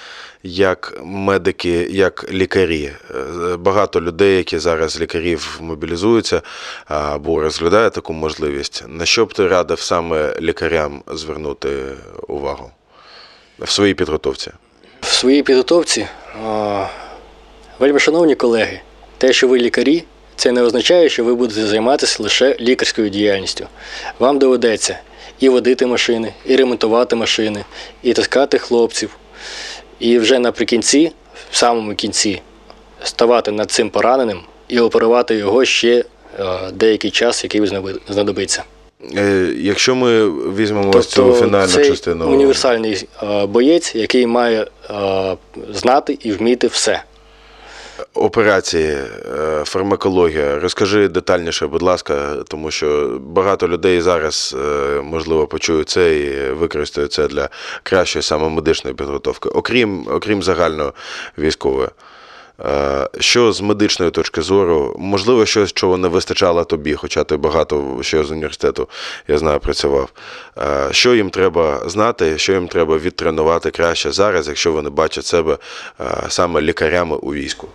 як медики, як лікарі, е, багато людей, які зараз лікарів мобілізуються або розглядають таку можливість, на що б ти радив саме лікарям звернути увагу в своїй підготовці? В своїй підготовці, а, вельми шановні колеги, те, що ви лікарі, це не означає, що ви будете займатися лише лікарською діяльністю. Вам доведеться і водити машини, і ремонтувати машини, і таскати хлопців. І вже наприкінці, в самому кінці, ставати над цим пораненим і оперувати його ще е, деякий час, який знадобиться. Е, Якщо ми візьмемо ось цю фінальну Тобто цей частину. універсальний е, боєць, який має знати і вміти все. Операції, е, фармакологія. Розкажи детальніше, будь ласка, тому що багато людей зараз, е, можливо, почують це і використають це для кращої саме медичної підготовки, окрім, окрім загальної військової. Е, Що з медичної точки зору, можливо, щось, чого не вистачало тобі, хоча ти багато ще з університету, я знаю, працював. Що їм треба знати, що їм треба відтренувати краще зараз, якщо вони бачать себе саме лікарями у війську?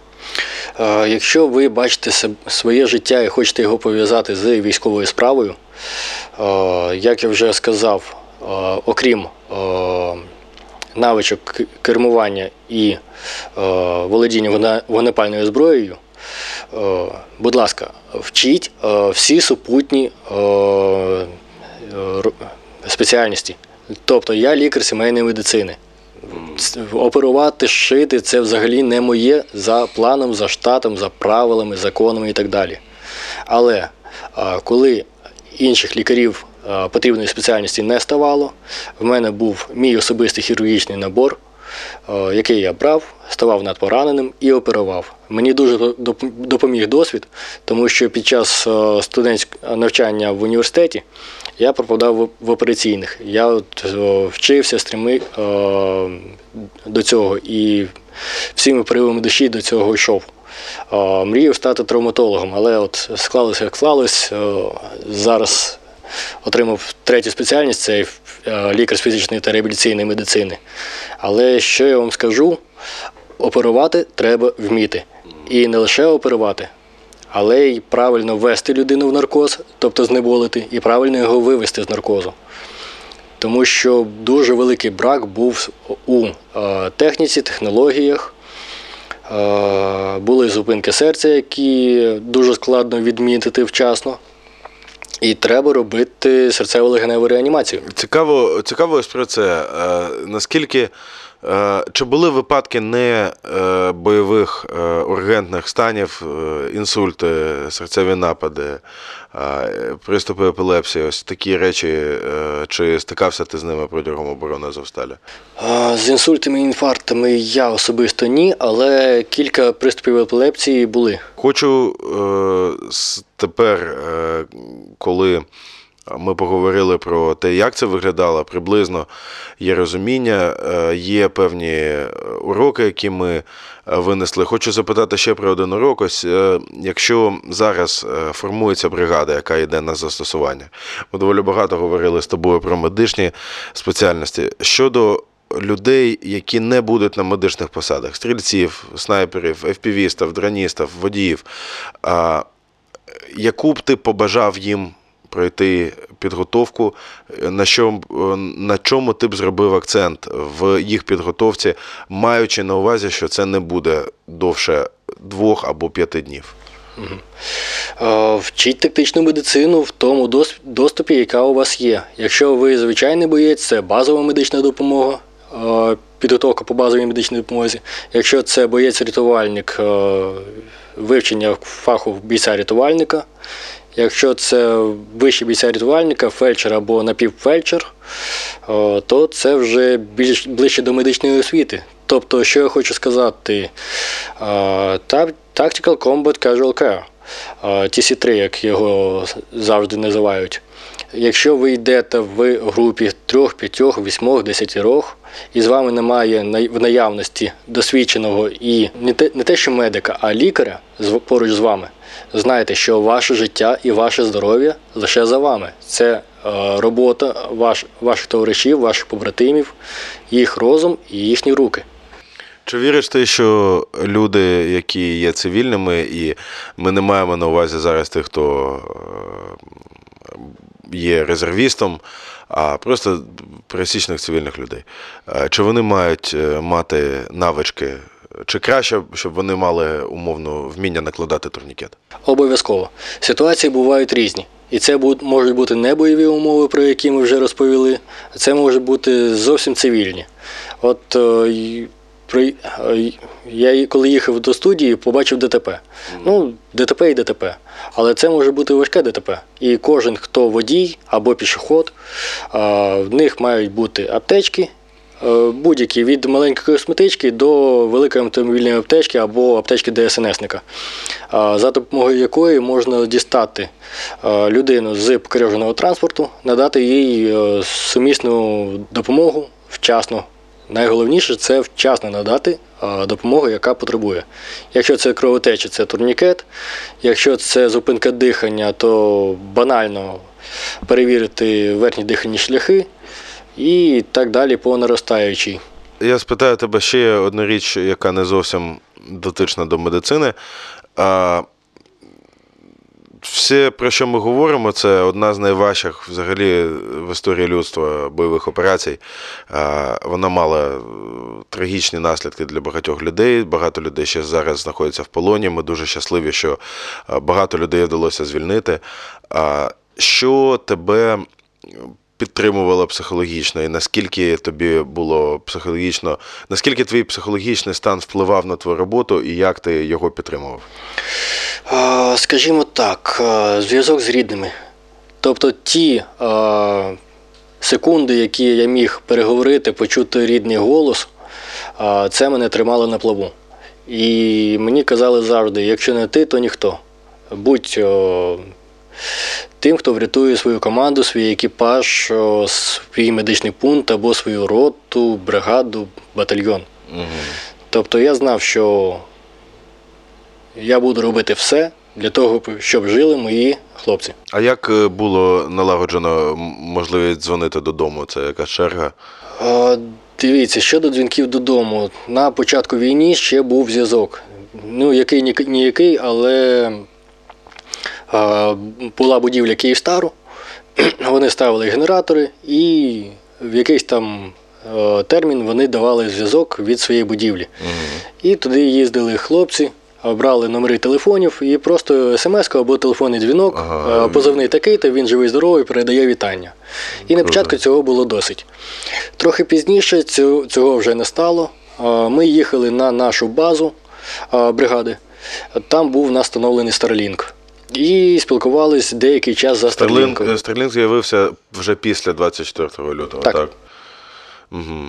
Е, Якщо ви бачите своє життя і хочете його пов'язати з військовою справою, е, як я вже сказав, е, окрім навичок кермування і володіння вогнепальною зброєю, будь ласка, вчіть всі супутні спеціальності. Тобто я лікар сімейної медицини. Оперувати, шити це взагалі не моє за планом, за штатом, за правилами, законами і так далі. Але коли інших лікарів потрібної спеціальності не ставало, в мене був мій особистий хірургічний набор, який я брав, ставав над пораненим і оперував. Мені дуже допоміг досвід, тому що під час студентського навчання в університеті я пропадав в- операційних. Я от, вчився, стримив е, до цього і всіми поривами душі до цього йшов. Е, мріяв стати травматологом, але от склалося, як склалось. Е, зараз отримав третю спеціальність це е, лікар з фізичної та реабілітаційної медицини. Але що я вам скажу, оперувати треба вміти. І не лише оперувати, але й правильно ввести людину в наркоз, тобто знеболити, і правильно його вивести з наркозу. Тому що дуже великий брак був у е, техніці, технологіях. Е, були зупинки серця, які дуже складно відмітити вчасно. І треба робити серцево-легеневу реанімацію. Цікаво, цікаво ось про це. Е, наскільки чи були випадки не е, бойових е, ургентних станів, е, інсульти, серцеві напади, е, приступи епілепсії, ось такі речі, е, чи стикався ти з ними протягом оборони Азовсталі? З інсультами і інфарктами я особисто ні, але кілька приступів епілепсії були. Хочу е, тепер, е, коли ми поговорили про те, як це виглядало, приблизно є розуміння, е, є певні е, уроки, які ми е, винесли. Хочу запитати ще про один урок. Ось якщо зараз формується бригада, яка йде на застосування, ми доволі багато говорили з тобою про медичні спеціальності. Щодо людей, які не будуть на медичних посадах: стрільців, снайперів, FPV-стів, дроністів, водіїв. Яку б ти побажав їм пройти підготовку, на, що, на чому ти б зробив акцент в їх підготовці, маючи на увазі, що це не буде довше двох або п'яти днів? Е, Вчіть тактичну медицину в тому доступі, яка у вас є. Якщо ви звичайний боєць, це базова медична допомога, е, підготовка по базовій медичній допомозі. Якщо це боєць-рятувальник, е, вивчення фаху бійця-рятувальника. Якщо це вище бійця-рятувальника, фельдшер або напівфельдшер, то це вже більш ближче до медичної освіти. Тобто, що я хочу сказати, Tactical Combat Casual Care, е, TC3, як його завжди називають. Якщо ви йдете в групі 3, 5, 8, 10 і з вами немає в наявності досвідченого і не те, не те, що медика, а лікаря поруч з вами, знайте, що ваше життя і ваше здоров'я лише за вами. Це е, робота ваш, ваших товаришів, ваших побратимів, їх розум і їхні руки. Чи віриш ти, що люди, які є цивільними, і ми не маємо на увазі зараз тих, хто е, є резервістом, а просто пересічних цивільних людей, чи вони мають е, мати навички, чи краще, щоб вони мали умовно вміння накладати турнікет? Обов'язково. Ситуації бувають різні. І це можуть бути не бойові умови, про які ми вже розповіли, це можуть бути зовсім цивільні. От е, при, е, я коли їхав до студії, побачив ДТП. Ну, ДТП і ДТП. Але це може бути важке ДТП. І кожен, хто водій або пішоход, е, в них мають бути аптечки, Е, будь-які від маленької косметички до великої автомобільної аптечки або аптечки ДСНСника, за допомогою якої можна дістати людину з покореженого транспорту, надати їй сумісну допомогу вчасно. Найголовніше це вчасно надати допомогу, яка потребує. Якщо це кровотеча, це турнікет. Якщо це зупинка дихання, то банально перевірити верхні дихальні шляхи і так далі по наростаючій. Я спитаю тебе ще одну річ, яка не зовсім дотична до медицини. Все, про що ми говоримо, це одна з найважчих взагалі в історії людства бойових операцій. Вона мала е, трагічні наслідки для багатьох людей. Багато людей ще зараз знаходяться в полоні. Ми дуже щасливі, що е, багато людей вдалося звільнити. Що тебе підтримувала психологічно, і наскільки тобі було психологічно, наскільки твій психологічний стан впливав на твою роботу і як ти його підтримував? Скажімо так, зв'язок з рідними. Тобто ті а, секунди, які я міг переговорити, почути рідний голос, а, це мене тримало на плаву. І мені казали завжди: якщо не ти, то ніхто. Будь тим, хто врятує свою команду, свій екіпаж, свій медичний пункт або свою роту, бригаду, батальйон. Тобто я знав, що я буду робити все для того, щоб жили мої хлопці. А як е, було налагоджено можливість дзвонити додому? Це якась черга? А, дивіться, щодо дзвінків додому, на початку війни ще був зв'язок. Ну, який ні- ніякий, але була будівля Київстару, <clears throat> вони ставили генератори, і в якийсь там е, термін вони давали зв'язок від своєї будівлі. І туди їздили хлопці, брали номери телефонів і просто смс або телефонний дзвінок, Ага. е, позивний такий-то, він живий здоровий, передає вітання. І на початку цього було досить. Трохи пізніше цього, цього вже не стало. Ми їхали на нашу базу бригади. Там був настановлений Starlink. І спілкувались деякий час за Старлінг, Starlink. З'явився вже після 24 лютого, так? Так. Угу.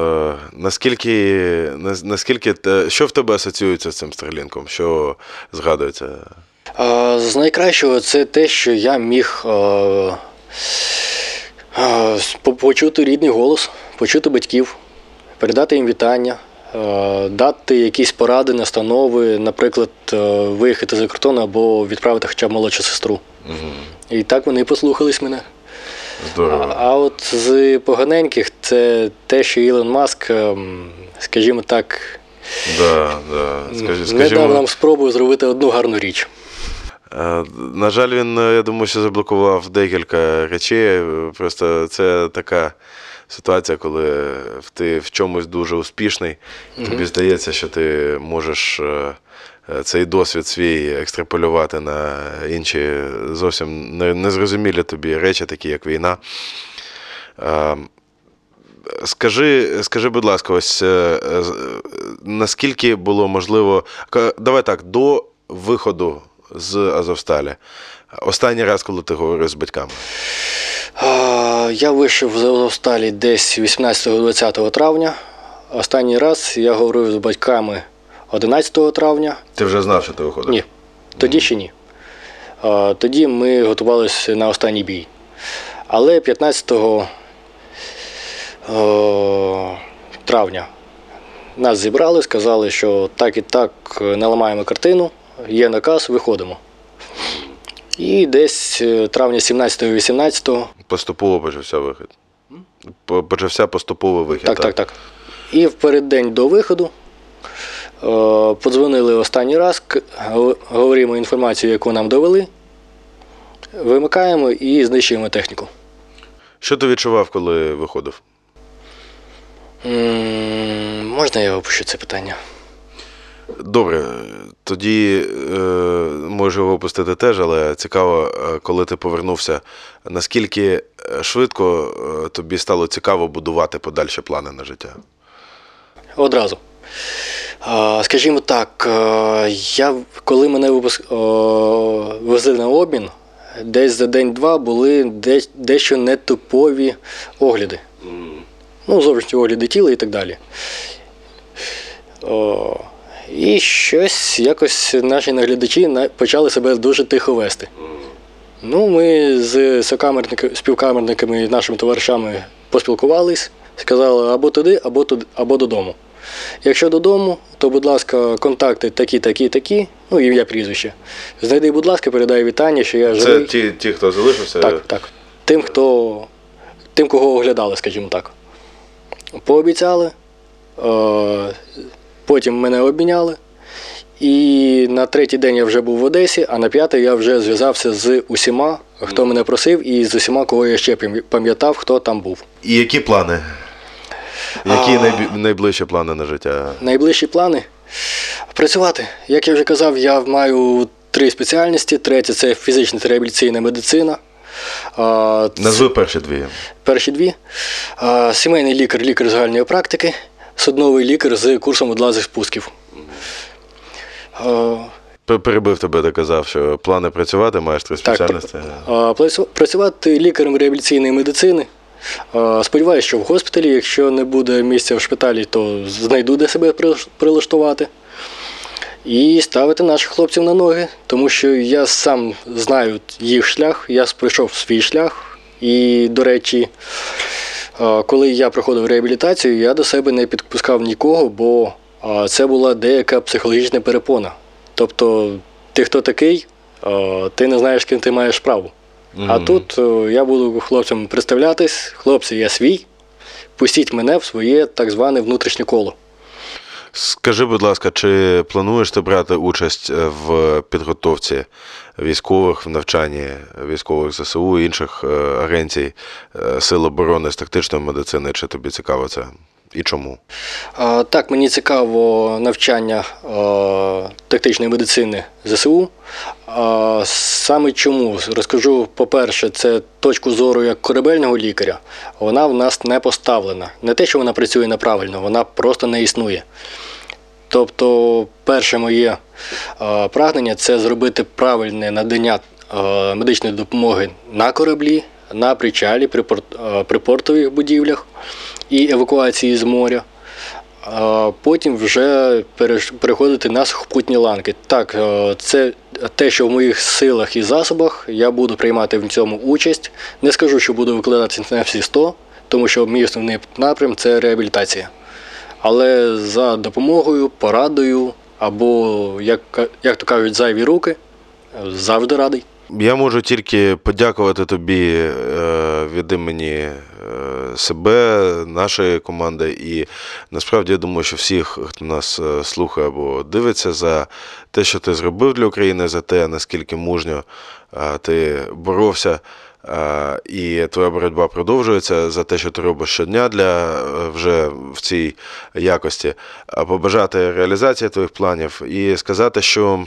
Е, наскільки, наскільки що в тебе асоціюється з цим Старлінком? Що згадується? З найкращого це те, що я міг почути рідний голос, почути батьків, передати їм вітання, дати якісь поради, настанови, наприклад, виїхати за кордон або відправити хоча б молодшу сестру. І так вони послухались мене. Здорово. А, а от з поганеньких це те, що Ілон Маск, ем, скажімо так, Да, да. Скажи, не дав нам спробу зробити одну гарну річ. Е, На жаль, він, е, я думаю, що заблокував декілька речей. Е, Просто це така ситуація, коли ти в чомусь дуже успішний, тобі здається, що ти можеш е, е, цей досвід свій екстраполювати на інші зовсім незрозумілі тобі речі, такі як війна. Е, Скажи, скажи, будь ласка, ось наскільки було можливо. Давай так, до виходу з Азовсталі. Останній раз, коли ти говорив з батьками. Я вийшов з Азовсталі десь 18-20 травня. Останній раз я говорив з батьками 11 травня. Ти вже знав, що ти виходиш? Ні, тоді ще ні. Тоді ми готувалися на останній бій. Але 15 о, травня нас зібрали, сказали, що так і так е, наламаємо картину, є наказ, виходимо. І десь е, травня 17-18 Поступово почався вихід. Почався поступовий вихід. Так, так, так. І в переддень до виходу е, подзвонили останній раз, говоримо інформацію, яку нам довели, вимикаємо і знищуємо техніку. Що ти відчував, коли виходив? Можна я опущу це питання? Добре, тоді е, можу його опустити теж, але цікаво, е, коли ти повернувся, наскільки е, швидко е, тобі стало цікаво будувати подальші плани на життя? Одразу. Скажімо так, я, коли мене випуск... везли на обмін, десь за день-два були де- дещо нетипові огляди. Ну, зовнішні огляди тіла і так далі. І щось якось наші наглядачі почали себе дуже тихо вести. Ну, ми з співкамерниками і нашими товаришами поспілкувались, сказали або туди, або туди, або додому. Якщо додому, то, будь ласка, контакти такі, такі, такі, ну, ім'я прізвище. Знайди, будь ласка, передай вітання, що я Це ті, ті, хто залишився? Так, так. Тим, хто, тим, кого оглядали, скажімо так. Пообіцяли, е, потім мене обміняли. І на третій день я вже був в Одесі, а на п'ятий я вже зв'язався з усіма, хто мене просив, і з усіма, кого я ще пам'ятав, хто там був. І які плани? Які А. найближчі плани на життя? Найближчі плани працювати. Як я вже казав, я маю три спеціальності. Третя це фізична та реабілітаційна медицина. Назви перші дві. Перші дві. Сімейний лікар, лікар загальної практики, судновий лікар з курсом одразу спусків. Перебив тебе, доказав, що плани працювати, маєш три спеціальності. Працювати лікарем реабілітаційної медицини. Сподіваюся, що в госпіталі, якщо не буде місця в шпиталі, то знайду де себе прилаштувати. І ставити наших хлопців на ноги, тому що я сам знаю їх шлях, я пройшов свій шлях. І, до речі, коли я проходив реабілітацію, я до себе не підпускав нікого, бо це була деяка психологічна перепона. Тобто ти хто такий, ти не знаєш, ким ти маєш справу. А тут е, я буду хлопцям представлятись, хлопці, я свій, пустіть мене в своє так зване внутрішнє коло. Скажи, будь ласка, чи плануєш ти брати участь е, в підготовці військових в навчанні військових ЗСУ інших е, агенцій е, Сил оборони з тактичної медицини? Чи тобі цікаво це? І чому? Так, мені цікаво навчання тактичної медицини ЗСУ. Саме чому? Розкажу, по-перше, це точку зору як корабельного лікаря. Вона в нас не поставлена. Не те, що вона працює неправильно, вона просто не існує. Тобто, перше моє прагнення це зробити правильне надання медичної допомоги на кораблі, на причалі, при портових будівлях і евакуації з моря. Потім вже переходити на сухопутні ланки. Так, е, це те, що в моїх силах і засобах, я буду приймати в цьому участь. Не скажу, що буду викладатися на всі 100, тому що мій основний напрям це реабілітація. Але за допомогою, порадою або, як, як то кажуть, зайві руки, е, завжди радий. Я можу тільки подякувати тобі е, від імені себе, нашої команди. І насправді я думаю, що всіх, хто нас е, слухає або дивиться, за те, що ти зробив для України, за те, наскільки мужньо е, ти боровся. е, І твоя боротьба продовжується за те, що ти робиш щодня для е, вже в цій якості. Побажати реалізації твоїх планів і сказати, що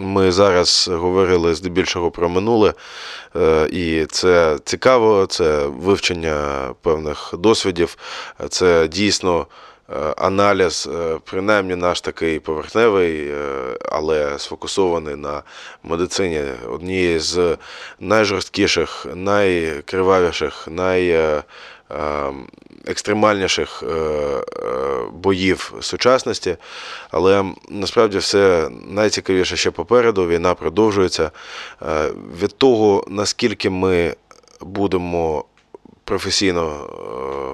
ми зараз говорили здебільшого про минуле, е, і це цікаво, це вивчення певних досвідів, це дійсно е, аналіз, е, принаймні наш такий поверхневий, е, але сфокусований на медицині. Однієї з найжорсткіших, найкривавіших, най е, е, екстремальніших е, е, боїв сучасності. Але насправді все найцікавіше ще попереду. Війна продовжується. Е, Від того, наскільки ми будемо професійно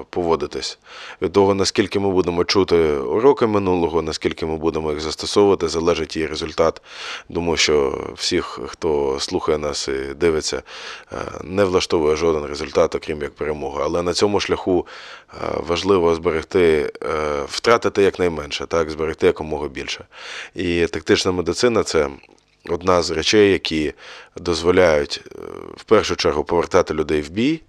е, поводитись, від того, наскільки ми будемо чути уроки минулого, наскільки ми будемо їх застосовувати, залежить і результат. Думаю, що всіх, хто слухає нас і дивиться, е, не влаштовує жоден результат, окрім як перемога. Але на цьому шляху е, важливо зберегти, втратити якнайменше, так, зберегти якомога більше. І тактична медицина це. Одна з речей, які дозволяють в першу чергу повертати людей в бій,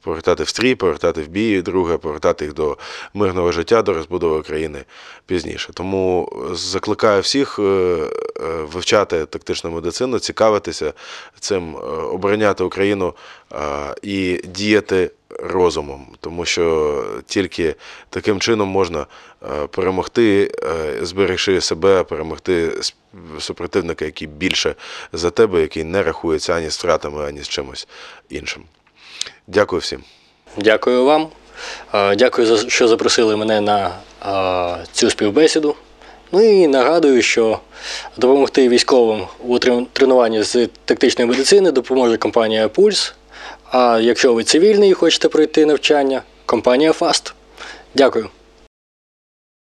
повертати в стрій, повертати в бій, друге, повертати їх до мирного життя, до розбудови країни пізніше. Тому закликаю всіх е, е, вивчати тактичну медицину, цікавитися цим, е, обороняти Україну е, і діяти розумом, тому що тільки таким чином можна е, перемогти, е, зберегши себе, перемогти супротивника, який більше за тебе, який не рахується ані з втратами, ані з чимось іншим. Дякую всім. Дякую вам. Е, Дякую, що запросили мене на е, цю співбесіду. Ну і нагадую, що допомогти військовим у тренуванні з тактичної медицини допоможе компанія Пульс. А якщо ви цивільний і хочете пройти навчання, компанія Фаст. Дякую.